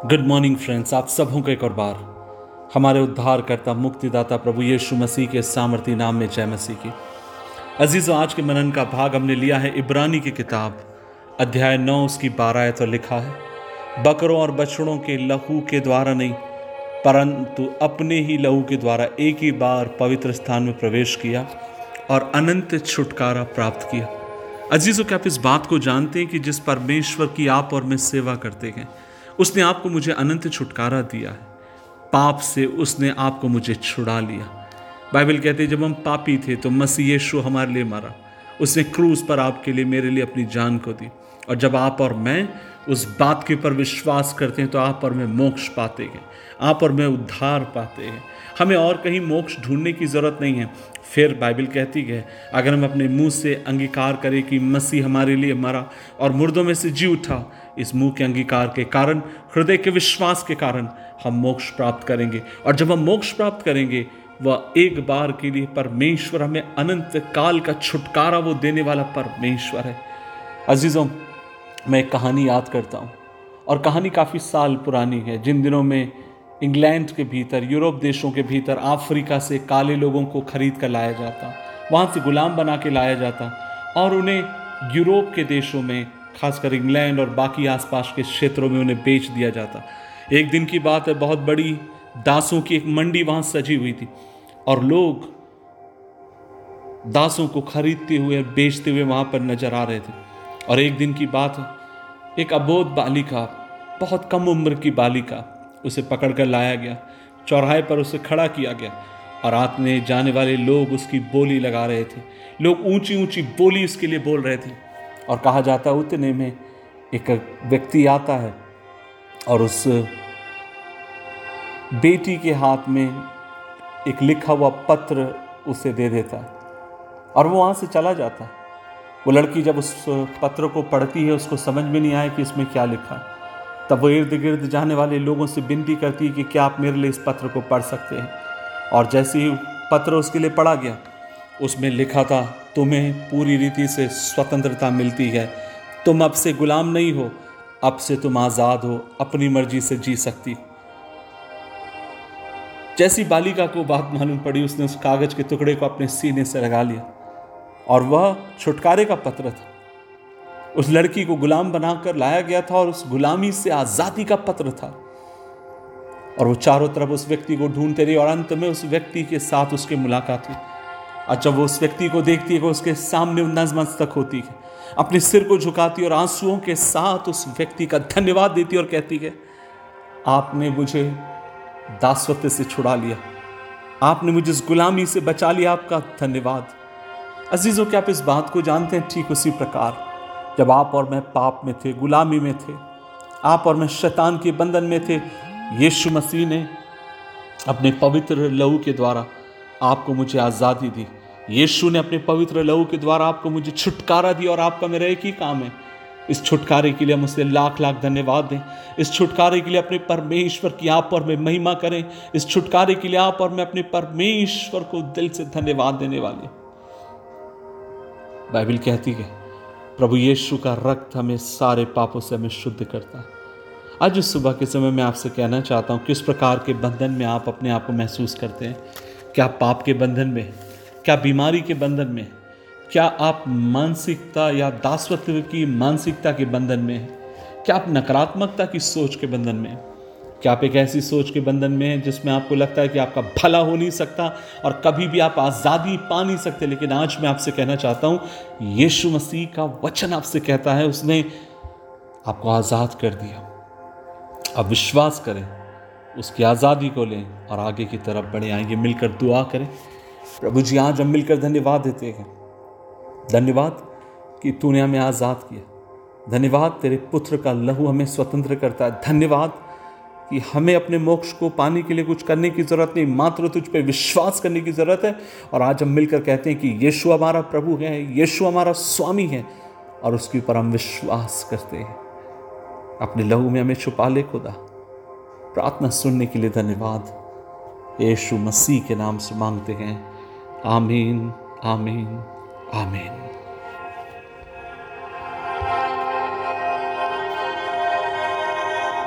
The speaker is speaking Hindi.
गुड मॉर्निंग फ्रेंड्स आप सबों को एक और बार हमारे उद्धार करता मुक्तिदाता प्रभु यीशु मसीह के सामर्थी नाम में जय मसीह की। अजीज़ों, आज के मनन का भाग हमने लिया है इब्रानी की किताब, अध्याय नौ, उसकी बारह तो लिखा है, बकरों और बछड़ों के लहू के द्वारा नहीं, परंतु अपने ही लहू के द्वारा एक ही बार पवित्र स्थान में प्रवेश किया और अनंत छुटकारा प्राप्त किया। अजीज़ों, क्या आप इस बात को जानते हैं कि जिस परमेश्वर की आप और मैं सेवा करते हैं उसने आपको मुझे अनंत छुटकारा दिया है। पाप से उसने आपको मुझे छुड़ा लिया। बाइबल कहते जब हम पापी थे तो मसीह यीशु हमारे लिए मरा। उसने क्रूज पर आपके लिए मेरे लिए अपनी जान को दी। और जब आप और मैं उस बात के ऊपर विश्वास करते हैं तो आप और मैं मोक्ष पाते हैं। आप और मैं उद्धार पाते हैं। हमें और कहीं मोक्ष ढूँढने की ज़रूरत नहीं है। फिर बाइबल कहती है, अगर हम अपने मुँह से अंगीकार करें कि मसीह हमारे लिए मरा और मुर्दों में से जी उठा, इस मुँह के अंगीकार के कारण, हृदय के विश्वास के कारण हम मोक्ष प्राप्त करेंगे। और जब हम मोक्ष प्राप्त करेंगे, वह एक बार के लिए परमेश्वर हमें अनंत काल का छुटकारा वो देने वाला परमेश्वर है। अजीज़ों मैं एक कहानी याद करता हूँ। और कहानी काफ़ी साल पुरानी है। जिन दिनों में इंग्लैंड के भीतर, यूरोप देशों के भीतर, अफ्रीका से काले लोगों को खरीद कर लाया जाता, वहाँ से गुलाम बना के लाया जाता और उन्हें यूरोप के देशों में, खासकर इंग्लैंड और बाकी आसपास के क्षेत्रों में उन्हें बेच दिया जाता। एक दिन की बात है, बहुत बड़ी दासों की एक मंडी वहाँ सजी हुई थी और लोग दासों को खरीदते हुए, बेचते हुए वहाँ पर नज़र आ रहे थे। और एक दिन की बात एक अबोध बालिका, बहुत कम उम्र की बालिका, उसे पकड़कर लाया गया, चौराहे पर उसे खड़ा किया गया और आतने जाने वाले लोग उसकी बोली लगा रहे थे। लोग ऊँची ऊँची बोली उसके लिए बोल रहे थे। और कहा जाता उतने में एक व्यक्ति आता है और उस बेटी के हाथ में एक लिखा हुआ पत्र उसे दे देता है और वो वहाँ से चला जाता है। वो लड़की जब उस पत्र को पढ़ती है, उसको समझ में नहीं आया कि इसमें क्या लिखा। तब वो इर्द गिर्द जाने वाले लोगों से विनती करती है कि क्या आप मेरे लिए इस पत्र को पढ़ सकते हैं। और जैसे ही पत्र उसके लिए पढ़ा गया, उसमें लिखा था, तुम्हें पूरी रीति से स्वतंत्रता मिलती है। तुम अब से गुलाम नहीं हो, अब से तुम आज़ाद हो, अपनी मर्ज़ी से जी सकती जैसी बालिका को बात मालूम पड़ी, उसने उस कागज़ के टुकड़े को अपने सीने से लगा लिया। और वह छुटकारे का पत्र था। उस लड़की को गुलाम बनाकर लाया गया था और उस गुलामी से आज़ादी का पत्र था। और वो चारों तरफ़ उस व्यक्ति को ढूंढते रही और अंत में उस व्यक्ति के साथ उसकी मुलाकात हुई। और जब वो उस व्यक्ति को देखती है उसके सामने नजमस्तक होती है, अपने सिर को झुकाती और आंसुओं के साथ उस व्यक्ति का धन्यवाद देती और कहती है, आपने मुझे दासत्व से छुड़ा लिया। आपने मुझे इस गुलामी से बचा लिया। आपका धन्यवाद। अजीजों, क्या आप इस बात को जानते हैं? ठीक उसी प्रकार, जब आप और मैं पाप में थे, गुलामी में थे, आप और मैं शैतान के बंधन में थे, यीशु मसीह ने अपने पवित्र लहू के द्वारा आपको मुझे आज़ादी दी। यीशु ने अपने पवित्र लहू के द्वारा आपको मुझे छुटकारा दिया और आपका मेरा एक ही काम है। इस छुटकारे के लिए हम उसे लाख लाख धन्यवाद दें। इस छुटकारे के लिए अपने परमेश्वर की आप और मैं महिमा करें। इस छुटकारे के लिए आप और मैं अपने परमेश्वर को दिल से धन्यवाद देने वाले बाइबल कहती है, प्रभु यीशु का रक्त हमें सारे पापों से हमें शुद्ध करता है। आज इस सुबह के समय मैं आपसे कहना चाहता हूँ, किस प्रकार के बंधन में आप अपने आप को महसूस करते हैं? क्या पाप के बंधन में? क्या बीमारी के बंधन में? क्या आप मानसिकता या दासत्व की मानसिकता के बंधन में क्या आप नकारात्मकता की सोच के बंधन में क्या आप एक ऐसी सोच के बंधन में हैं जिसमें आपको लगता है कि आपका भला हो नहीं सकता और कभी भी आप आज़ादी पा नहीं सकते। लेकिन आज मैं आपसे कहना चाहता हूँ, यीशु मसीह का वचन आपसे कहता है, उसने आपको आज़ाद कर दिया। अब विश्वास करें, उसकी आज़ादी को लें और आगे की तरफ़ बढ़े आएँगे मिलकर दुआ करें। प्रभु जी, आज हम मिलकर धन्यवाद देते हैं। धन्यवाद कि तूने हमें आज़ाद किया। धन्यवाद, तेरे पुत्र का लहू हमें स्वतंत्र करता है। धन्यवाद कि हमें अपने मोक्ष को पाने के लिए कुछ करने की ज़रूरत नहीं, मात्र तुझ पे विश्वास करने की ज़रूरत है। और आज हम मिलकर कहते हैं कि यीशु हमारा प्रभु है, यीशु हमारा स्वामी है, और उसके ऊपर हम विश्वास करते हैं। अपने लहू में हमें छुपा ले खुदा। प्रार्थना सुनने के लिए धन्यवाद। यीशु मसीह के नाम से मांगते हैं। आमीन आमीन आमीन।